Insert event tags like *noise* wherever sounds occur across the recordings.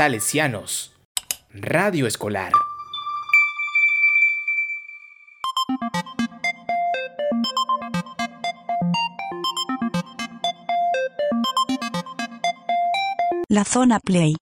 Salesianos. Radio Escolar. La zona Play.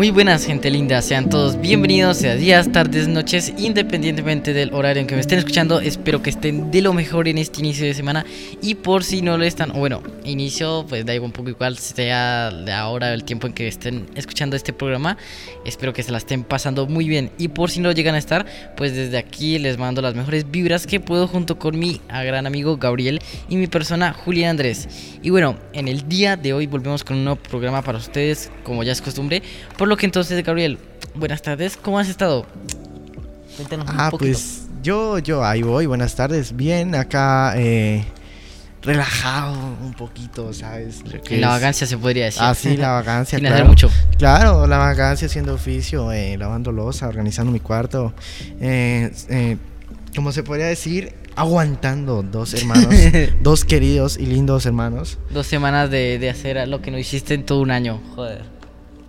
Muy buenas gente linda, sean todos bienvenidos, sea días, tardes, noches, independientemente del horario en que me estén escuchando, espero que estén de lo mejor en este inicio de semana y por si no lo están, bueno, inicio, pues da igual un poco igual, sea de ahora el tiempo en que estén escuchando este programa, espero que se la estén pasando muy bien y por si no llegan a estar, pues desde aquí les mando las mejores vibras que puedo junto con mi gran amigo Gabriel y mi persona Julián Andrés. Y bueno, en el día de hoy volvemos con un nuevo programa para ustedes, como ya es costumbre, lo que entonces, Gabriel, buenas tardes, ¿cómo has estado? Cuéntanos un ah, pues yo, yo, ahí voy, buenas tardes, bien, acá eh, relajado un poquito, ¿sabes? la vacancia se podría decir. Ah, sí, la *laughs* vacancia. Sin hacer mucho. Claro, la vacancia haciendo oficio, eh, lavando losa, organizando mi cuarto. Eh, eh, como se podría decir, aguantando dos hermanos, *laughs* dos queridos y lindos hermanos. Dos semanas de, de hacer lo que no hiciste en todo un año, joder.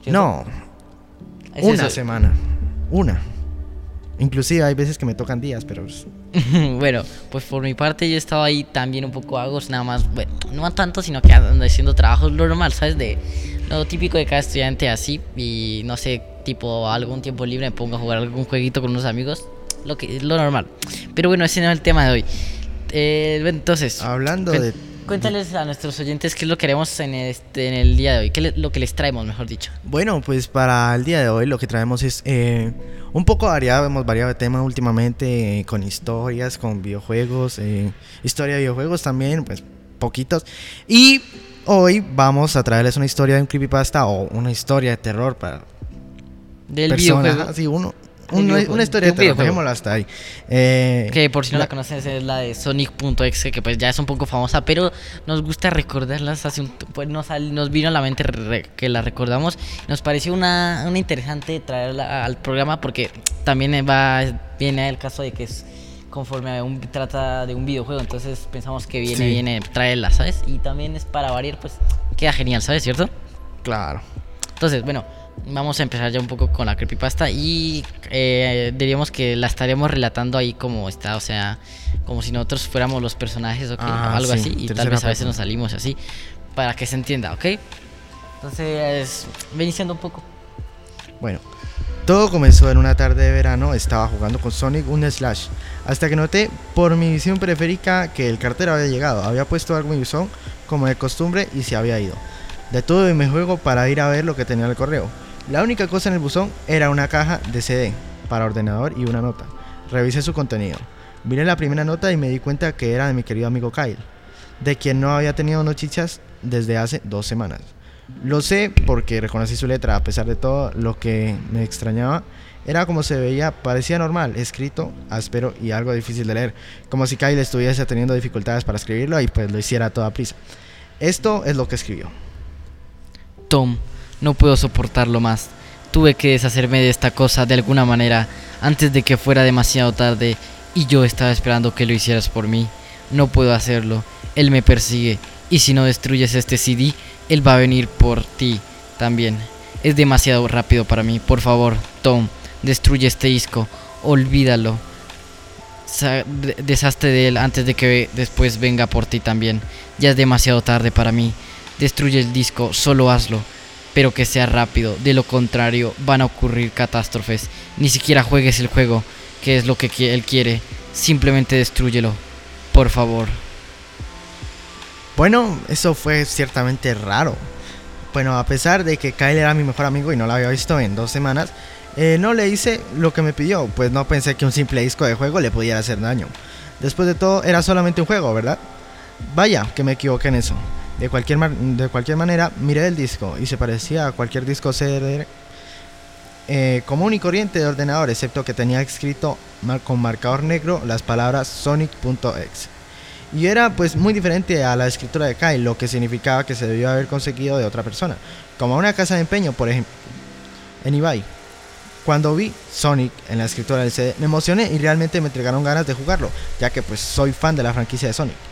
No, una semana. Una. Inclusive hay veces que me tocan días, pero... *laughs* bueno, pues por mi parte yo estaba ahí también un poco hago nada más, bueno, no tanto, sino que ando haciendo trabajos lo normal, ¿sabes? De lo típico de cada estudiante así y no sé, tipo algún tiempo libre me pongo a jugar algún jueguito con unos amigos, lo que lo normal. Pero bueno, ese no es el tema de hoy. Eh, entonces... Hablando de Cuéntales a nuestros oyentes qué es lo que haremos en, este, en el día de hoy, qué es lo que les traemos, mejor dicho. Bueno, pues para el día de hoy lo que traemos es eh, un poco variado, hemos variado de tema últimamente eh, con historias, con videojuegos, eh, historia de videojuegos también, pues poquitos. Y hoy vamos a traerles una historia de un creepypasta o una historia de terror para... Del videojuego. Sí, uno, una, historia de dejémoslo hasta ahí. Eh, que por si no la, conoces es la de Sonic.exe, que pues ya es un poco famosa, pero nos gusta recordarlas. Hace un, pues nos, nos vino a la mente que la recordamos. Nos pareció una, una interesante traerla al programa porque también va viene el caso de que es conforme a un, trata de un videojuego, entonces pensamos que viene, viene traerla, ¿sabes? Y también es para variar, pues queda genial, ¿sabes? ¿Cierto? Claro. Entonces, bueno, vamos a empezar ya un poco con la creepypasta y eh, diríamos que la estaríamos relatando ahí como está, o sea, como si nosotros fuéramos los personajes o, ah, algo así y tal vez a veces nos salimos así para que se entienda, ¿ok? Entonces, ven iniciando un poco. Bueno, todo comenzó en una tarde de verano, estaba jugando con Sonic un slash, hasta que noté por mi visión periférica que el cartero había llegado, había puesto algo en buzón como de costumbre y se había ido. Detuve mi juego para ir a ver lo que tenía el correo. La única cosa en el buzón era una caja de CD para ordenador y una nota. Revisé su contenido. Miré la primera nota y me di cuenta que era de mi querido amigo Kyle, de quien no había tenido noticias desde hace dos semanas. Lo sé porque reconocí su letra, a pesar de todo lo que me extrañaba. Era como se veía, parecía normal, escrito, áspero y algo difícil de leer, como si Kyle estuviese teniendo dificultades para escribirlo y pues lo hiciera a toda prisa. Esto es lo que escribió. Tom, no puedo soportarlo más. Tuve que deshacerme de esta cosa de alguna manera antes de que fuera demasiado tarde y yo estaba esperando que lo hicieras por mí. No puedo hacerlo. Él me persigue y si no destruyes este CD, él va a venir por ti también. Es demasiado rápido para mí. Por favor, Tom, destruye este disco. Olvídalo. Deshazte de él antes de que después venga por ti también. Ya es demasiado tarde para mí. Destruye el disco, solo hazlo. Pero que sea rápido. De lo contrario, van a ocurrir catástrofes. Ni siquiera juegues el juego, que es lo que él quiere. Simplemente destrúyelo. Por favor. Bueno, eso fue ciertamente raro. Bueno, a pesar de que Kyle era mi mejor amigo y no lo había visto en dos semanas, eh, no le hice lo que me pidió, pues no pensé que un simple disco de juego le pudiera hacer daño. Después de todo, era solamente un juego, ¿verdad? Vaya, que me equivoqué en eso. De cualquier, de cualquier manera, miré el disco y se parecía a cualquier disco CD eh, común y corriente de ordenador, excepto que tenía escrito con marcador negro las palabras Sonic.exe. Y era pues muy diferente a la escritura de Kyle, lo que significaba que se debió haber conseguido de otra persona, como una casa de empeño, por ejemplo, en eBay. Cuando vi Sonic en la escritura del CD, me emocioné y realmente me entregaron ganas de jugarlo, ya que pues soy fan de la franquicia de Sonic.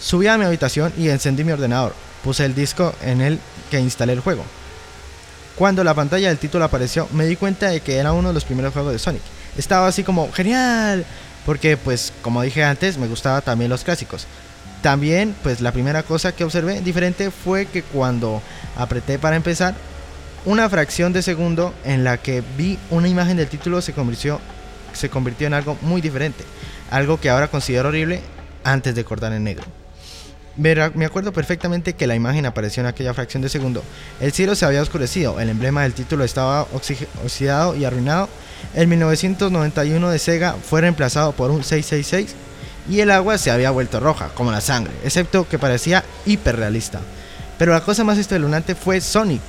Subí a mi habitación y encendí mi ordenador. Puse el disco en el que instalé el juego. Cuando la pantalla del título apareció, me di cuenta de que era uno de los primeros juegos de Sonic. Estaba así como, genial, porque pues como dije antes, me gustaba también los clásicos. También, pues la primera cosa que observé diferente fue que cuando apreté para empezar, una fracción de segundo en la que vi una imagen del título se convirtió, se convirtió en algo muy diferente. Algo que ahora considero horrible antes de cortar en negro. Me acuerdo perfectamente que la imagen apareció en aquella fracción de segundo. El cielo se había oscurecido, el emblema del título estaba oxidado y arruinado. El 1991 de Sega fue reemplazado por un 666 y el agua se había vuelto roja, como la sangre, excepto que parecía hiperrealista. Pero la cosa más espeluznante fue Sonic.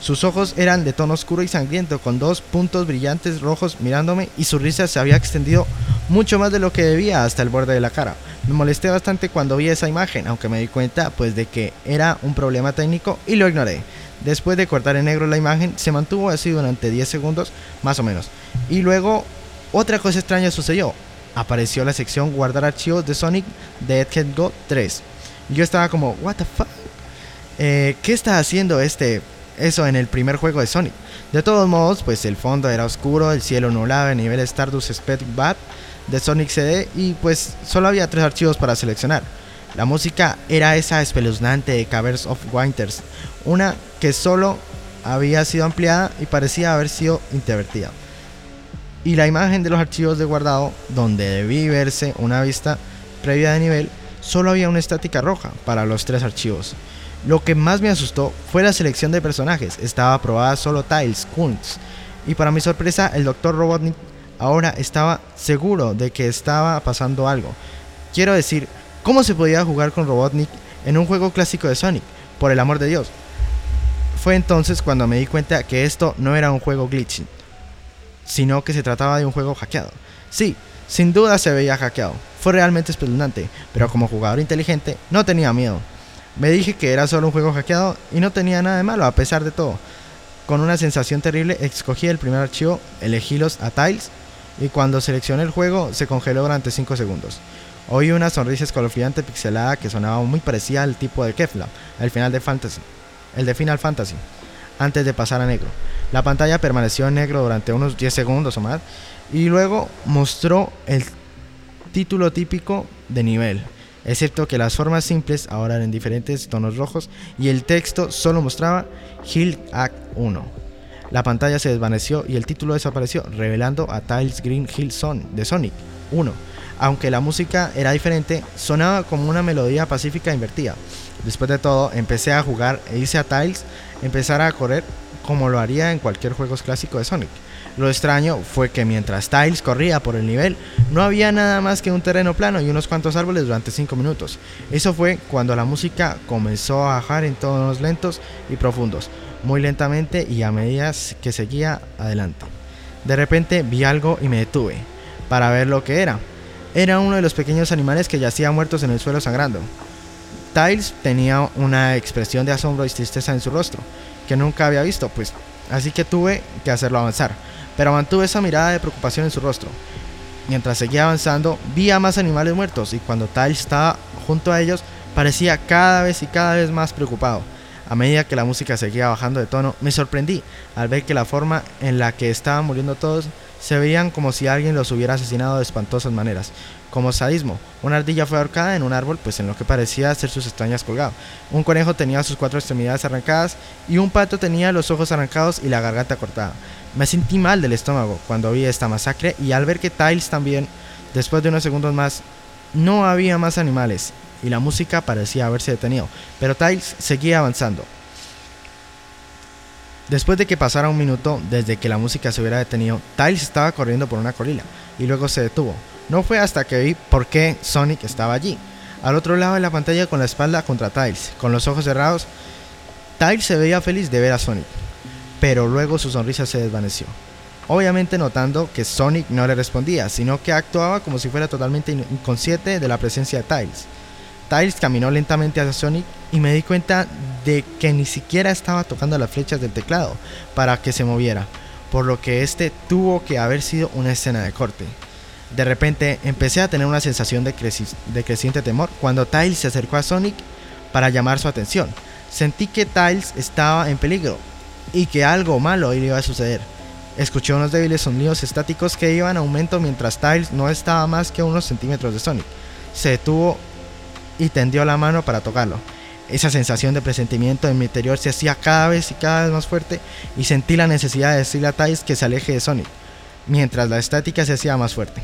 Sus ojos eran de tono oscuro y sangriento, con dos puntos brillantes rojos mirándome y su risa se había extendido mucho más de lo que debía hasta el borde de la cara. Me molesté bastante cuando vi esa imagen, aunque me di cuenta pues de que era un problema técnico y lo ignoré. Después de cortar en negro la imagen, se mantuvo así durante 10 segundos, más o menos. Y luego, otra cosa extraña sucedió. Apareció la sección guardar archivos de Sonic de Egghead Go 3. Y yo estaba como, what the fuck? Eh, ¿Qué está haciendo este eso en el primer juego de Sonic? De todos modos, pues el fondo era oscuro, el cielo nublado a nivel Stardust Spec Bad de Sonic CD y pues solo había tres archivos para seleccionar. La música era esa espeluznante de Caverns of Winters, una que solo había sido ampliada y parecía haber sido intervertida. Y la imagen de los archivos de guardado, donde debí verse una vista previa de nivel, solo había una estática roja para los tres archivos. Lo que más me asustó fue la selección de personajes. Estaba aprobada solo Tiles, Kunz. Y para mi sorpresa, el Dr. Robotnik ahora estaba seguro de que estaba pasando algo. Quiero decir, ¿cómo se podía jugar con Robotnik en un juego clásico de Sonic? Por el amor de Dios. Fue entonces cuando me di cuenta que esto no era un juego glitching, sino que se trataba de un juego hackeado. Sí, sin duda se veía hackeado. Fue realmente espeluznante, pero como jugador inteligente no tenía miedo. Me dije que era solo un juego hackeado y no tenía nada de malo a pesar de todo. Con una sensación terrible escogí el primer archivo, elegí los a tiles y cuando seleccioné el juego se congeló durante 5 segundos. Oí una sonrisa escalofriante pixelada que sonaba muy parecida al tipo de Kefla, al final de Fantasy, el de Final Fantasy, antes de pasar a negro. La pantalla permaneció en negro durante unos 10 segundos o más y luego mostró el título típico de nivel, excepto que las formas simples ahora eran en diferentes tonos rojos y el texto solo mostraba Hill Act 1. La pantalla se desvaneció y el título desapareció, revelando a Tiles Green Hill Son de Sonic 1. Aunque la música era diferente, sonaba como una melodía pacífica invertida. Después de todo, empecé a jugar e hice a Tiles empezar a correr como lo haría en cualquier juego clásico de Sonic. Lo extraño fue que mientras Tiles corría por el nivel, no había nada más que un terreno plano y unos cuantos árboles durante 5 minutos. Eso fue cuando la música comenzó a bajar en tonos lentos y profundos, muy lentamente y a medida que seguía adelante. De repente vi algo y me detuve para ver lo que era. Era uno de los pequeños animales que yacían muertos en el suelo sangrando. Tiles tenía una expresión de asombro y tristeza en su rostro, que nunca había visto, pues así que tuve que hacerlo avanzar, pero mantuve esa mirada de preocupación en su rostro. Mientras seguía avanzando, vi a más animales muertos y cuando Tiles estaba junto a ellos, parecía cada vez y cada vez más preocupado. A medida que la música seguía bajando de tono, me sorprendí al ver que la forma en la que estaban muriendo todos se veían como si alguien los hubiera asesinado de espantosas maneras. Como sadismo, una ardilla fue ahorcada en un árbol, pues en lo que parecía ser sus extrañas colgado. Un conejo tenía sus cuatro extremidades arrancadas y un pato tenía los ojos arrancados y la garganta cortada. Me sentí mal del estómago cuando vi esta masacre y al ver que Tiles también, después de unos segundos más, no había más animales y la música parecía haberse detenido, pero Tiles seguía avanzando. Después de que pasara un minuto desde que la música se hubiera detenido, Tiles estaba corriendo por una colina y luego se detuvo. No fue hasta que vi por qué Sonic estaba allí. Al otro lado de la pantalla con la espalda contra Tiles, con los ojos cerrados, Tiles se veía feliz de ver a Sonic, pero luego su sonrisa se desvaneció. Obviamente notando que Sonic no le respondía, sino que actuaba como si fuera totalmente inconsciente de la presencia de Tiles. Tiles caminó lentamente hacia Sonic y me di cuenta de que ni siquiera estaba tocando las flechas del teclado para que se moviera, por lo que este tuvo que haber sido una escena de corte. De repente empecé a tener una sensación de, creciente temor cuando Tiles se acercó a Sonic para llamar su atención. Sentí que Tiles estaba en peligro y que algo malo iba a suceder. Escuché unos débiles sonidos estáticos que iban a aumento mientras Tiles no estaba más que unos centímetros de Sonic. Se detuvo y tendió la mano para tocarlo. Esa sensación de presentimiento en mi interior se hacía cada vez y cada vez más fuerte y sentí la necesidad de decirle a Tiles que se aleje de Sonic, mientras la estática se hacía más fuerte.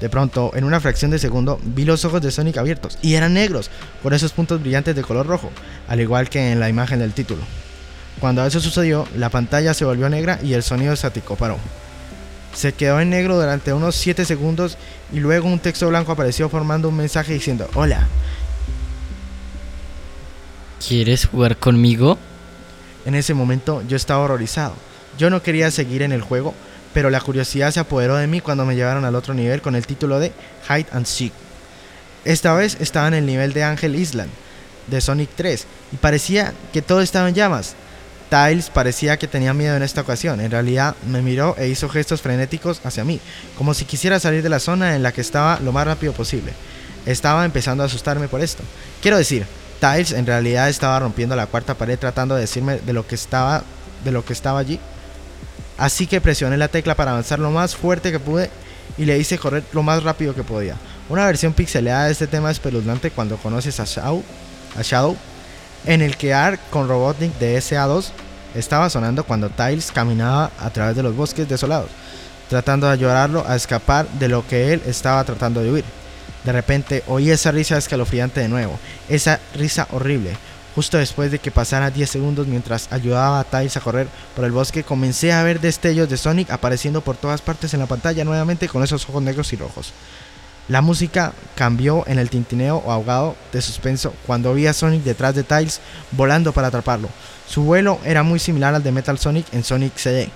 De pronto, en una fracción de segundo, vi los ojos de Sonic abiertos y eran negros, con esos puntos brillantes de color rojo, al igual que en la imagen del título. Cuando eso sucedió, la pantalla se volvió negra y el sonido estático paró. Se quedó en negro durante unos 7 segundos y luego un texto blanco apareció formando un mensaje diciendo Hola. ¿Quieres jugar conmigo? En ese momento yo estaba horrorizado. Yo no quería seguir en el juego, pero la curiosidad se apoderó de mí cuando me llevaron al otro nivel con el título de Hide and Seek. Esta vez estaba en el nivel de Angel Island, de Sonic 3, y parecía que todo estaba en llamas. Tiles parecía que tenía miedo en esta ocasión. En realidad me miró e hizo gestos frenéticos hacia mí, como si quisiera salir de la zona en la que estaba lo más rápido posible. Estaba empezando a asustarme por esto. Quiero decir, Tiles en realidad estaba rompiendo la cuarta pared tratando de decirme de lo que estaba de lo que estaba allí. Así que presioné la tecla para avanzar lo más fuerte que pude y le hice correr lo más rápido que podía. Una versión pixelada de este tema espeluznante cuando conoces a Shadow, a Shadow en el que Ark con Robotnik de SA2 estaba sonando cuando Tiles caminaba a través de los bosques desolados, tratando de ayudarlo a escapar de lo que él estaba tratando de huir. De repente oí esa risa escalofriante de nuevo, esa risa horrible. Justo después de que pasara 10 segundos mientras ayudaba a Tiles a correr por el bosque, comencé a ver destellos de Sonic apareciendo por todas partes en la pantalla nuevamente con esos ojos negros y rojos. La música cambió en el tintineo o ahogado de suspenso cuando vi a Sonic detrás de Tiles volando para atraparlo. Su vuelo era muy similar al de Metal Sonic en Sonic CD.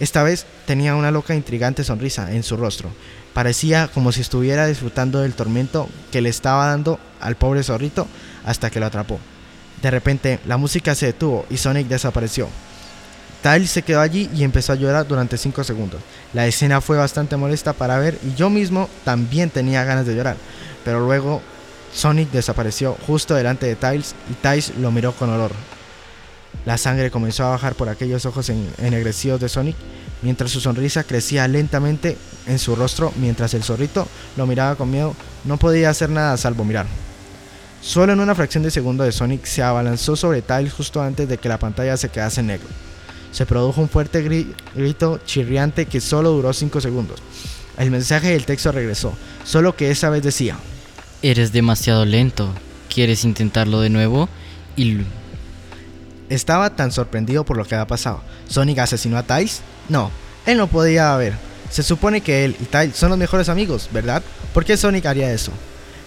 Esta vez tenía una loca e intrigante sonrisa en su rostro. Parecía como si estuviera disfrutando del tormento que le estaba dando al pobre zorrito hasta que lo atrapó. De repente la música se detuvo y Sonic desapareció. Tiles se quedó allí y empezó a llorar durante 5 segundos. La escena fue bastante molesta para ver y yo mismo también tenía ganas de llorar. Pero luego Sonic desapareció justo delante de Tiles y Tiles lo miró con horror. La sangre comenzó a bajar por aquellos ojos ennegrecidos de Sonic mientras su sonrisa crecía lentamente en su rostro mientras el zorrito lo miraba con miedo. No podía hacer nada salvo mirar. Solo en una fracción de segundo de Sonic se abalanzó sobre Tiles justo antes de que la pantalla se quedase en negro se produjo un fuerte grito chirriante que solo duró 5 segundos. El mensaje del texto regresó, solo que esa vez decía: Eres demasiado lento. ¿Quieres intentarlo de nuevo? Y. Estaba tan sorprendido por lo que había pasado. ¿Sonic asesinó a Tiles? No, él no podía haber. Se supone que él y Tiles son los mejores amigos, ¿verdad? ¿Por qué Sonic haría eso?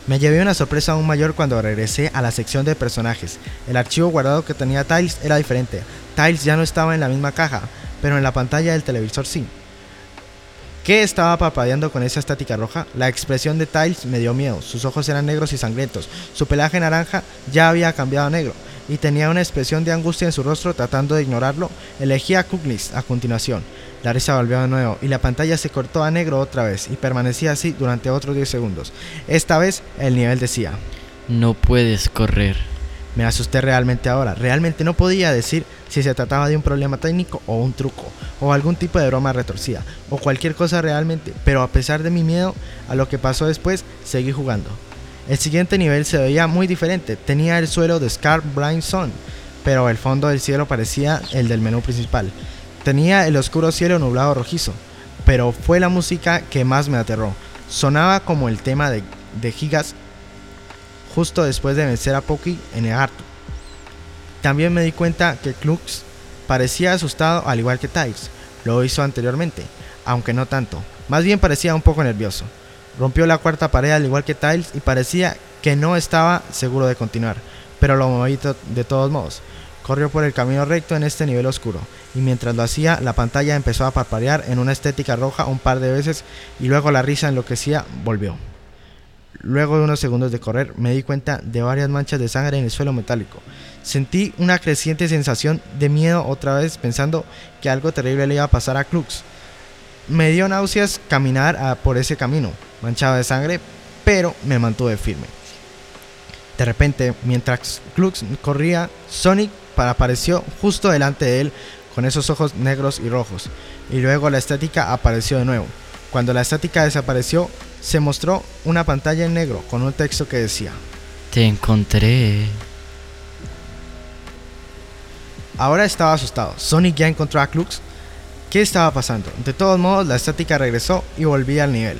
Me llevé una sorpresa aún mayor cuando regresé a la sección de personajes. El archivo guardado que tenía Tiles era diferente. Tiles ya no estaba en la misma caja, pero en la pantalla del televisor sí. ¿Qué estaba papadeando con esa estática roja? La expresión de Tiles me dio miedo. Sus ojos eran negros y sangrientos. Su pelaje naranja ya había cambiado a negro y tenía una expresión de angustia en su rostro tratando de ignorarlo. Elegí a Kuglis a continuación. La risa volvió de nuevo y la pantalla se cortó a negro otra vez y permanecía así durante otros 10 segundos. Esta vez el nivel decía: No puedes correr. Me asusté realmente ahora. Realmente no podía decir si se trataba de un problema técnico o un truco, o algún tipo de broma retorcida, o cualquier cosa realmente, pero a pesar de mi miedo a lo que pasó después, seguí jugando. El siguiente nivel se veía muy diferente. Tenía el suelo de Scar Blind Sun, pero el fondo del cielo parecía el del menú principal. Tenía el oscuro cielo nublado rojizo, pero fue la música que más me aterró. Sonaba como el tema de, de Gigas justo después de vencer a Poki en el Artu. También me di cuenta que Klux parecía asustado al igual que Tiles, lo hizo anteriormente, aunque no tanto, más bien parecía un poco nervioso. Rompió la cuarta pared al igual que Tiles y parecía que no estaba seguro de continuar, pero lo moví de todos modos. Corrió por el camino recto en este nivel oscuro, y mientras lo hacía, la pantalla empezó a parpadear en una estética roja un par de veces y luego la risa enloquecía volvió. Luego de unos segundos de correr, me di cuenta de varias manchas de sangre en el suelo metálico. Sentí una creciente sensación de miedo otra vez pensando que algo terrible le iba a pasar a Klux. Me dio náuseas caminar por ese camino, manchado de sangre, pero me mantuve firme. De repente, mientras Klux corría, Sonic apareció justo delante de él con esos ojos negros y rojos, y luego la estática apareció de nuevo. Cuando la estática desapareció, se mostró una pantalla en negro con un texto que decía: Te encontré. Ahora estaba asustado. Sonic ya encontró a Klux. ¿Qué estaba pasando? De todos modos, la estática regresó y volvía al nivel.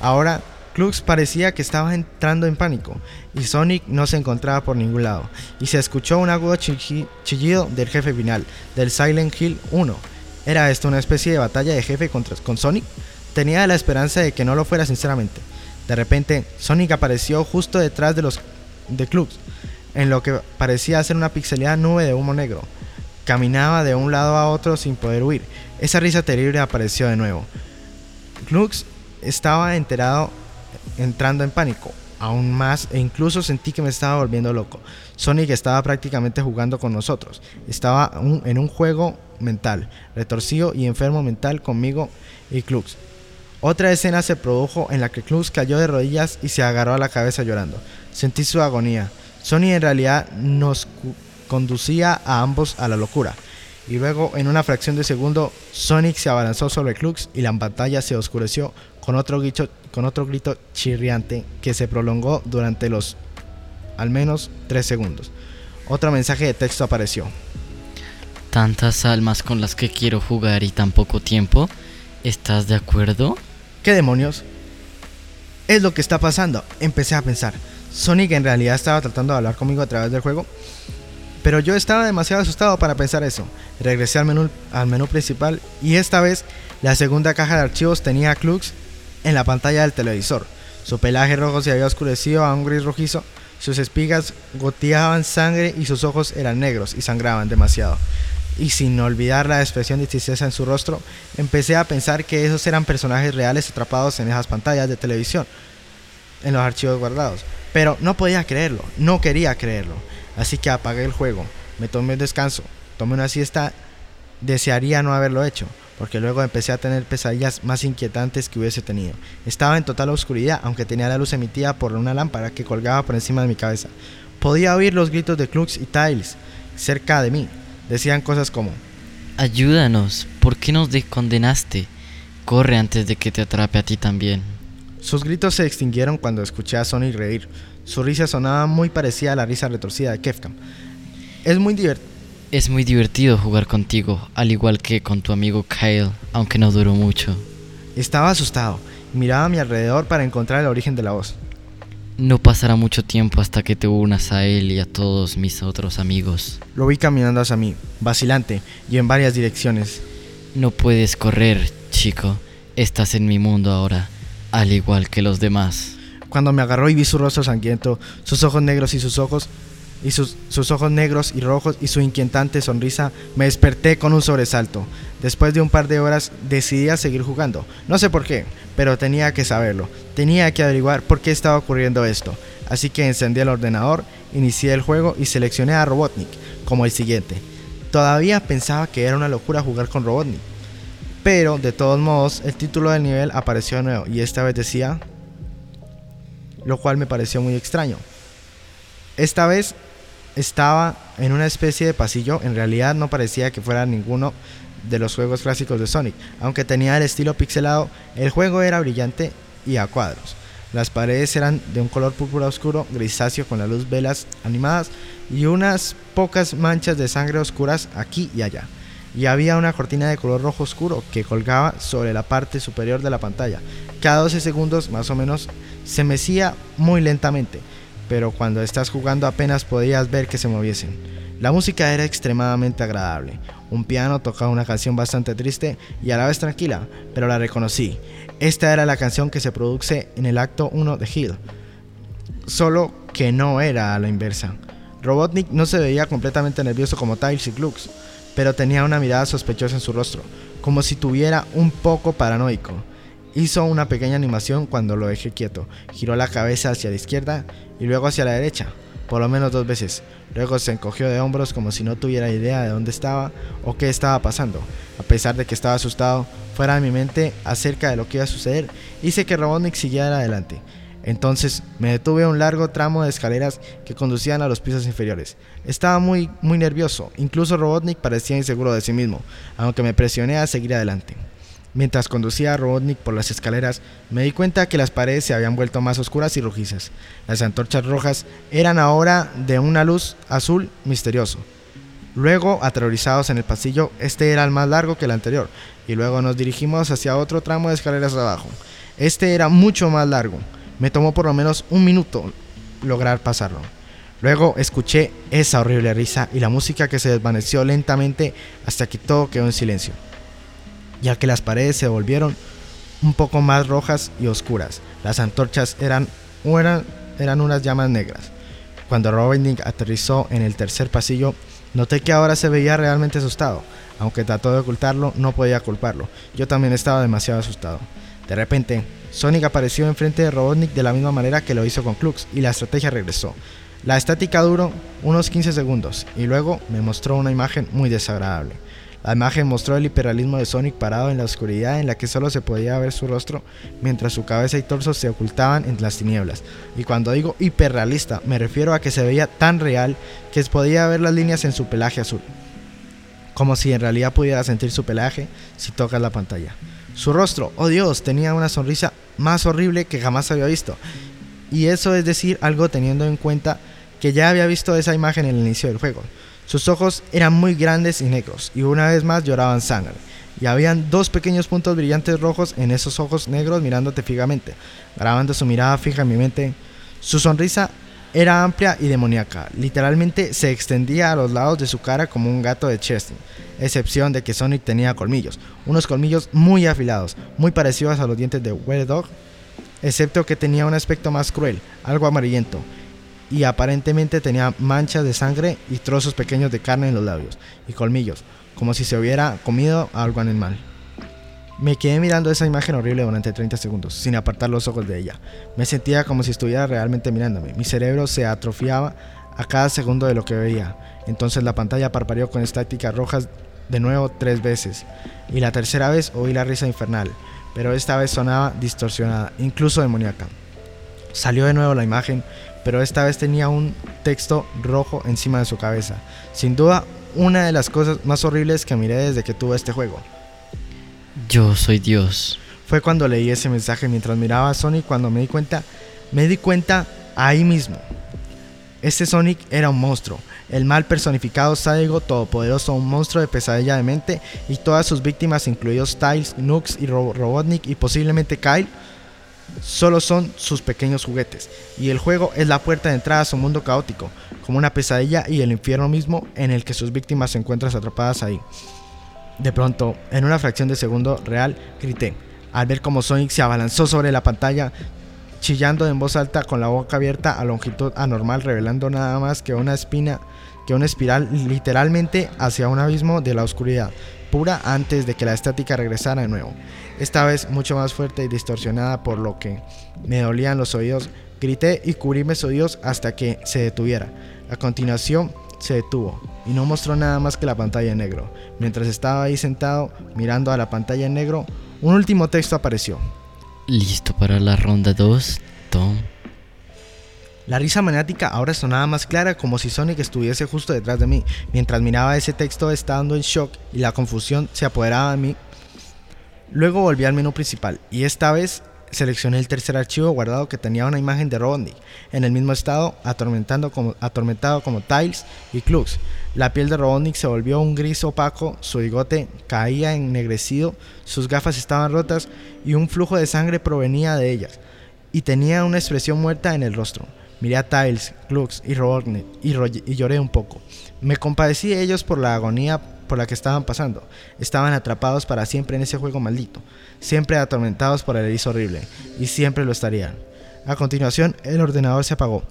Ahora, Klux parecía que estaba entrando en pánico y Sonic no se encontraba por ningún lado. Y se escuchó un agudo chillido del jefe final, del Silent Hill 1. ¿Era esto una especie de batalla de jefe contra, con Sonic? Tenía la esperanza de que no lo fuera sinceramente. De repente, Sonic apareció justo detrás de los de Klux, en lo que parecía ser una pixelada nube de humo negro. Caminaba de un lado a otro sin poder huir. Esa risa terrible apareció de nuevo. Klux estaba enterado, entrando en pánico, aún más, e incluso sentí que me estaba volviendo loco. Sonic estaba prácticamente jugando con nosotros. Estaba en un juego mental, retorcido y enfermo mental conmigo y Klux. Otra escena se produjo en la que Klux cayó de rodillas y se agarró a la cabeza llorando. Sentí su agonía. Sony en realidad nos conducía a ambos a la locura. Y luego, en una fracción de segundo, Sonic se abalanzó sobre Klux y la pantalla se oscureció con otro, grito, con otro grito chirriante que se prolongó durante los al menos 3 segundos. Otro mensaje de texto apareció. Tantas almas con las que quiero jugar y tan poco tiempo. ¿Estás de acuerdo? ¿Qué demonios? Es lo que está pasando. Empecé a pensar. Sonic en realidad estaba tratando de hablar conmigo a través del juego. Pero yo estaba demasiado asustado para pensar eso. Regresé al menú, al menú principal y esta vez la segunda caja de archivos tenía a Klux en la pantalla del televisor. Su pelaje rojo se había oscurecido a un gris rojizo, sus espigas goteaban sangre y sus ojos eran negros y sangraban demasiado y sin olvidar la expresión de tristeza en su rostro, empecé a pensar que esos eran personajes reales atrapados en esas pantallas de televisión, en los archivos guardados. Pero no podía creerlo, no quería creerlo. Así que apagué el juego, me tomé un descanso, tomé una siesta, desearía no haberlo hecho, porque luego empecé a tener pesadillas más inquietantes que hubiese tenido. Estaba en total oscuridad, aunque tenía la luz emitida por una lámpara que colgaba por encima de mi cabeza. Podía oír los gritos de Klux y Tiles cerca de mí, Decían cosas como, Ayúdanos, ¿por qué nos condenaste? Corre antes de que te atrape a ti también. Sus gritos se extinguieron cuando escuché a Sonic reír. Su risa sonaba muy parecida a la risa retorcida de Kefkam. Es muy divertido. Es muy divertido jugar contigo, al igual que con tu amigo Kyle, aunque no duró mucho. Estaba asustado y miraba a mi alrededor para encontrar el origen de la voz. No pasará mucho tiempo hasta que te unas a él y a todos mis otros amigos. Lo vi caminando hacia mí, vacilante y en varias direcciones. No puedes correr, chico. Estás en mi mundo ahora, al igual que los demás. Cuando me agarró y vi su rostro sangriento, sus ojos negros y sus ojos, y sus, sus, ojos negros y rojos y su inquietante sonrisa, me desperté con un sobresalto. Después de un par de horas decidí a seguir jugando. No sé por qué, pero tenía que saberlo. Tenía que averiguar por qué estaba ocurriendo esto. Así que encendí el ordenador, inicié el juego y seleccioné a Robotnik como el siguiente. Todavía pensaba que era una locura jugar con Robotnik. Pero de todos modos, el título del nivel apareció de nuevo y esta vez decía, lo cual me pareció muy extraño. Esta vez estaba en una especie de pasillo, en realidad no parecía que fuera ninguno de los juegos clásicos de Sonic, aunque tenía el estilo pixelado, el juego era brillante y a cuadros. Las paredes eran de un color púrpura oscuro, grisáceo con la luz velas animadas y unas pocas manchas de sangre oscuras aquí y allá. Y había una cortina de color rojo oscuro que colgaba sobre la parte superior de la pantalla. Cada 12 segundos más o menos se mecía muy lentamente, pero cuando estás jugando apenas podías ver que se moviesen. La música era extremadamente agradable. Un piano tocaba una canción bastante triste y a la vez tranquila, pero la reconocí. Esta era la canción que se produce en el acto 1 de Hill, solo que no era a la inversa. Robotnik no se veía completamente nervioso como Tiles y Glux, pero tenía una mirada sospechosa en su rostro, como si tuviera un poco paranoico. Hizo una pequeña animación cuando lo dejé quieto, giró la cabeza hacia la izquierda y luego hacia la derecha, por lo menos dos veces. Luego se encogió de hombros como si no tuviera idea de dónde estaba o qué estaba pasando. A pesar de que estaba asustado, fuera de mi mente acerca de lo que iba a suceder, hice que Robotnik siguiera adelante. Entonces me detuve a un largo tramo de escaleras que conducían a los pisos inferiores. Estaba muy, muy nervioso, incluso Robotnik parecía inseguro de sí mismo, aunque me presioné a seguir adelante. Mientras conducía a Robotnik por las escaleras, me di cuenta que las paredes se habían vuelto más oscuras y rojizas. Las antorchas rojas eran ahora de una luz azul misterioso. Luego, aterrorizados en el pasillo, este era el más largo que el anterior, y luego nos dirigimos hacia otro tramo de escaleras abajo. Este era mucho más largo. Me tomó por lo menos un minuto lograr pasarlo. Luego escuché esa horrible risa y la música que se desvaneció lentamente hasta que todo quedó en silencio ya que las paredes se volvieron un poco más rojas y oscuras. Las antorchas eran, eran, eran unas llamas negras. Cuando Robotnik aterrizó en el tercer pasillo, noté que ahora se veía realmente asustado. Aunque trató de ocultarlo, no podía culparlo. Yo también estaba demasiado asustado. De repente, Sonic apareció enfrente de Robotnik de la misma manera que lo hizo con Klux y la estrategia regresó. La estática duró unos 15 segundos y luego me mostró una imagen muy desagradable. La imagen mostró el hiperrealismo de Sonic parado en la oscuridad en la que solo se podía ver su rostro mientras su cabeza y torso se ocultaban entre las tinieblas. Y cuando digo hiperrealista me refiero a que se veía tan real que se podía ver las líneas en su pelaje azul. Como si en realidad pudiera sentir su pelaje si tocas la pantalla. Su rostro, oh Dios, tenía una sonrisa más horrible que jamás había visto. Y eso es decir algo teniendo en cuenta que ya había visto esa imagen en el inicio del juego. Sus ojos eran muy grandes y negros, y una vez más lloraban sangre. Y habían dos pequeños puntos brillantes rojos en esos ojos negros mirándote fijamente, grabando su mirada fija en mi mente. Su sonrisa era amplia y demoníaca, literalmente se extendía a los lados de su cara como un gato de Chesney, excepción de que Sonic tenía colmillos, unos colmillos muy afilados, muy parecidos a los dientes de Were Dog, excepto que tenía un aspecto más cruel, algo amarillento, y aparentemente tenía manchas de sangre y trozos pequeños de carne en los labios y colmillos, como si se hubiera comido algo animal. Me quedé mirando esa imagen horrible durante 30 segundos, sin apartar los ojos de ella. Me sentía como si estuviera realmente mirándome. Mi cerebro se atrofiaba a cada segundo de lo que veía. Entonces la pantalla parpadeó con estáticas rojas de nuevo tres veces. Y la tercera vez oí la risa infernal, pero esta vez sonaba distorsionada, incluso demoníaca. Salió de nuevo la imagen, pero esta vez tenía un texto rojo encima de su cabeza. Sin duda, una de las cosas más horribles que miré desde que tuve este juego. Yo soy Dios. Fue cuando leí ese mensaje mientras miraba a Sonic cuando me di cuenta, me di cuenta ahí mismo. Este Sonic era un monstruo, el mal personificado, sádico, todopoderoso, un monstruo de pesadilla de mente y todas sus víctimas, incluidos Styles, Nux y Robotnik y posiblemente Kyle, solo son sus pequeños juguetes, y el juego es la puerta de entrada a su mundo caótico, como una pesadilla y el infierno mismo en el que sus víctimas se encuentran atrapadas ahí. De pronto, en una fracción de segundo real, grité, al ver cómo Sonic se abalanzó sobre la pantalla, chillando en voz alta con la boca abierta a longitud anormal, revelando nada más que una espina, que una espiral literalmente hacia un abismo de la oscuridad pura antes de que la estática regresara de nuevo. Esta vez mucho más fuerte y distorsionada por lo que me dolían los oídos. Grité y cubrí mis oídos hasta que se detuviera. A continuación se detuvo y no mostró nada más que la pantalla en negro. Mientras estaba ahí sentado mirando a la pantalla en negro, un último texto apareció. ¿Listo para la ronda 2, Tom? La risa maniática ahora sonaba más clara como si Sonic estuviese justo detrás de mí. Mientras miraba ese texto estando en shock y la confusión se apoderaba de mí. Luego volví al menú principal y esta vez seleccioné el tercer archivo guardado que tenía una imagen de Robotnik en el mismo estado, atormentando como, atormentado como Tiles y Klux. La piel de Robotnik se volvió un gris opaco, su bigote caía ennegrecido, sus gafas estaban rotas y un flujo de sangre provenía de ellas, y tenía una expresión muerta en el rostro. Miré a Tiles, Klux y Robotnik y, y lloré un poco. Me compadecí de ellos por la agonía por la que estaban pasando. Estaban atrapados para siempre en ese juego maldito, siempre atormentados por el erizo horrible, y siempre lo estarían. A continuación, el ordenador se apagó.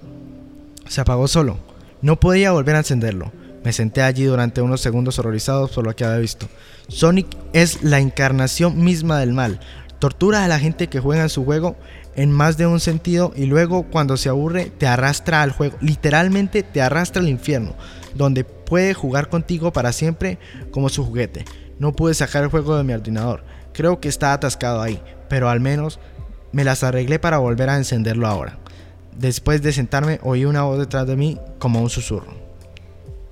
Se apagó solo. No podía volver a encenderlo. Me senté allí durante unos segundos horrorizados por lo que había visto. Sonic es la encarnación misma del mal. Tortura a la gente que juega en su juego en más de un sentido y luego cuando se aburre te arrastra al juego. Literalmente te arrastra al infierno, donde puede jugar contigo para siempre como su juguete. No pude sacar el juego de mi ordenador. Creo que está atascado ahí, pero al menos me las arreglé para volver a encenderlo ahora. Después de sentarme oí una voz detrás de mí como un susurro.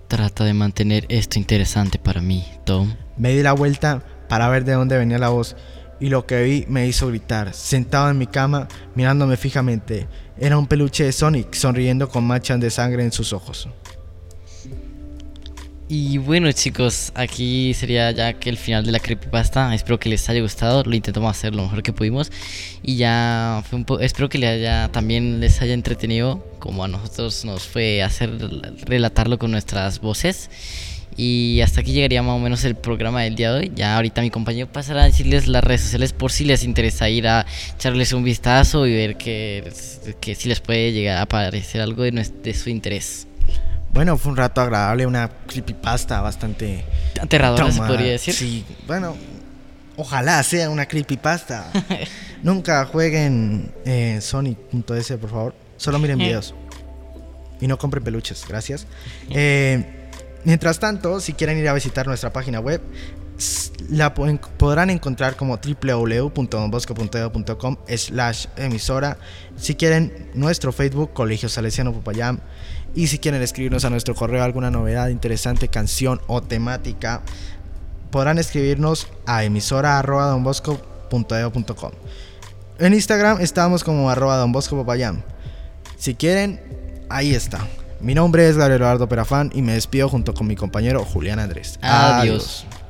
Trata de mantener esto interesante para mí, Tom. Me di la vuelta para ver de dónde venía la voz y lo que vi me hizo gritar, sentado en mi cama, mirándome fijamente. Era un peluche de Sonic sonriendo con manchas de sangre en sus ojos. Y bueno chicos, aquí sería ya que el final de la creepypasta. Espero que les haya gustado. Lo intentamos hacer lo mejor que pudimos. Y ya fue un. Espero que les haya, también les haya entretenido. Como a nosotros nos fue hacer relatarlo con nuestras voces. Y hasta aquí llegaría más o menos el programa del día de hoy. Ya ahorita mi compañero pasará a decirles las redes sociales por si les interesa ir a echarles un vistazo y ver que, que si les puede llegar a aparecer algo de, de su interés. Bueno, fue un rato agradable, una creepypasta bastante aterradora, se podría decir. Sí, bueno, ojalá sea una creepypasta. *laughs* Nunca jueguen eh, Sonic.es, por favor. Solo miren videos. Y no compren peluches, gracias. Eh, mientras tanto, si quieren ir a visitar nuestra página web, la podrán encontrar como www.donbosco.edu.com slash emisora. Si quieren, nuestro Facebook, Colegio Salesiano Popayán. Y si quieren escribirnos a nuestro correo alguna novedad, interesante, canción o temática, podrán escribirnos a emisora.donbosco.edu.com. En Instagram estamos como arroba donbosco Si quieren, ahí está. Mi nombre es Gabriel Eduardo Perafán y me despido junto con mi compañero Julián Andrés. Adiós. tu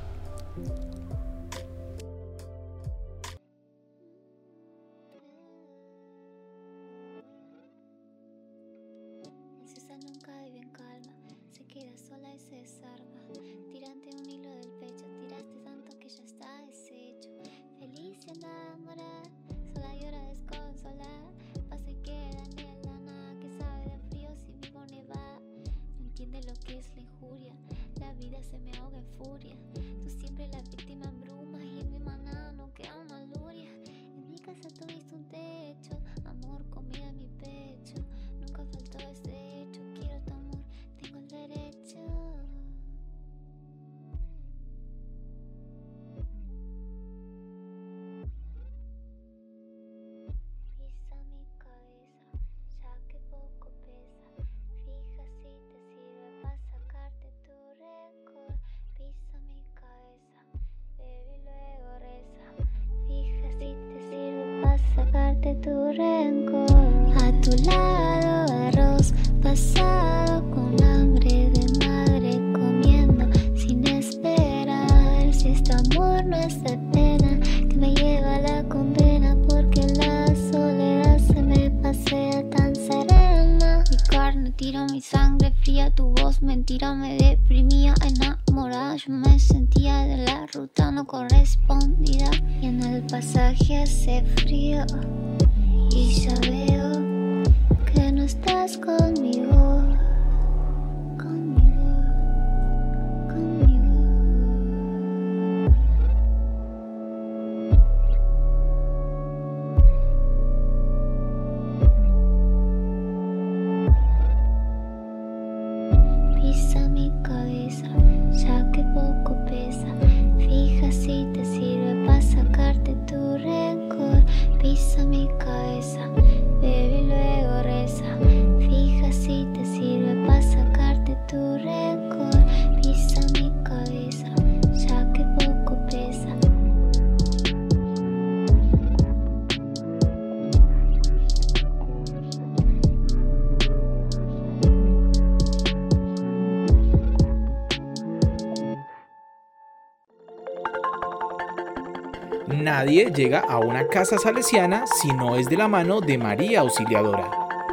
Llega a una casa salesiana si no es de la mano de María Auxiliadora.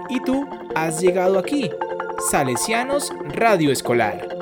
Y tú has llegado aquí. Salesianos Radio Escolar.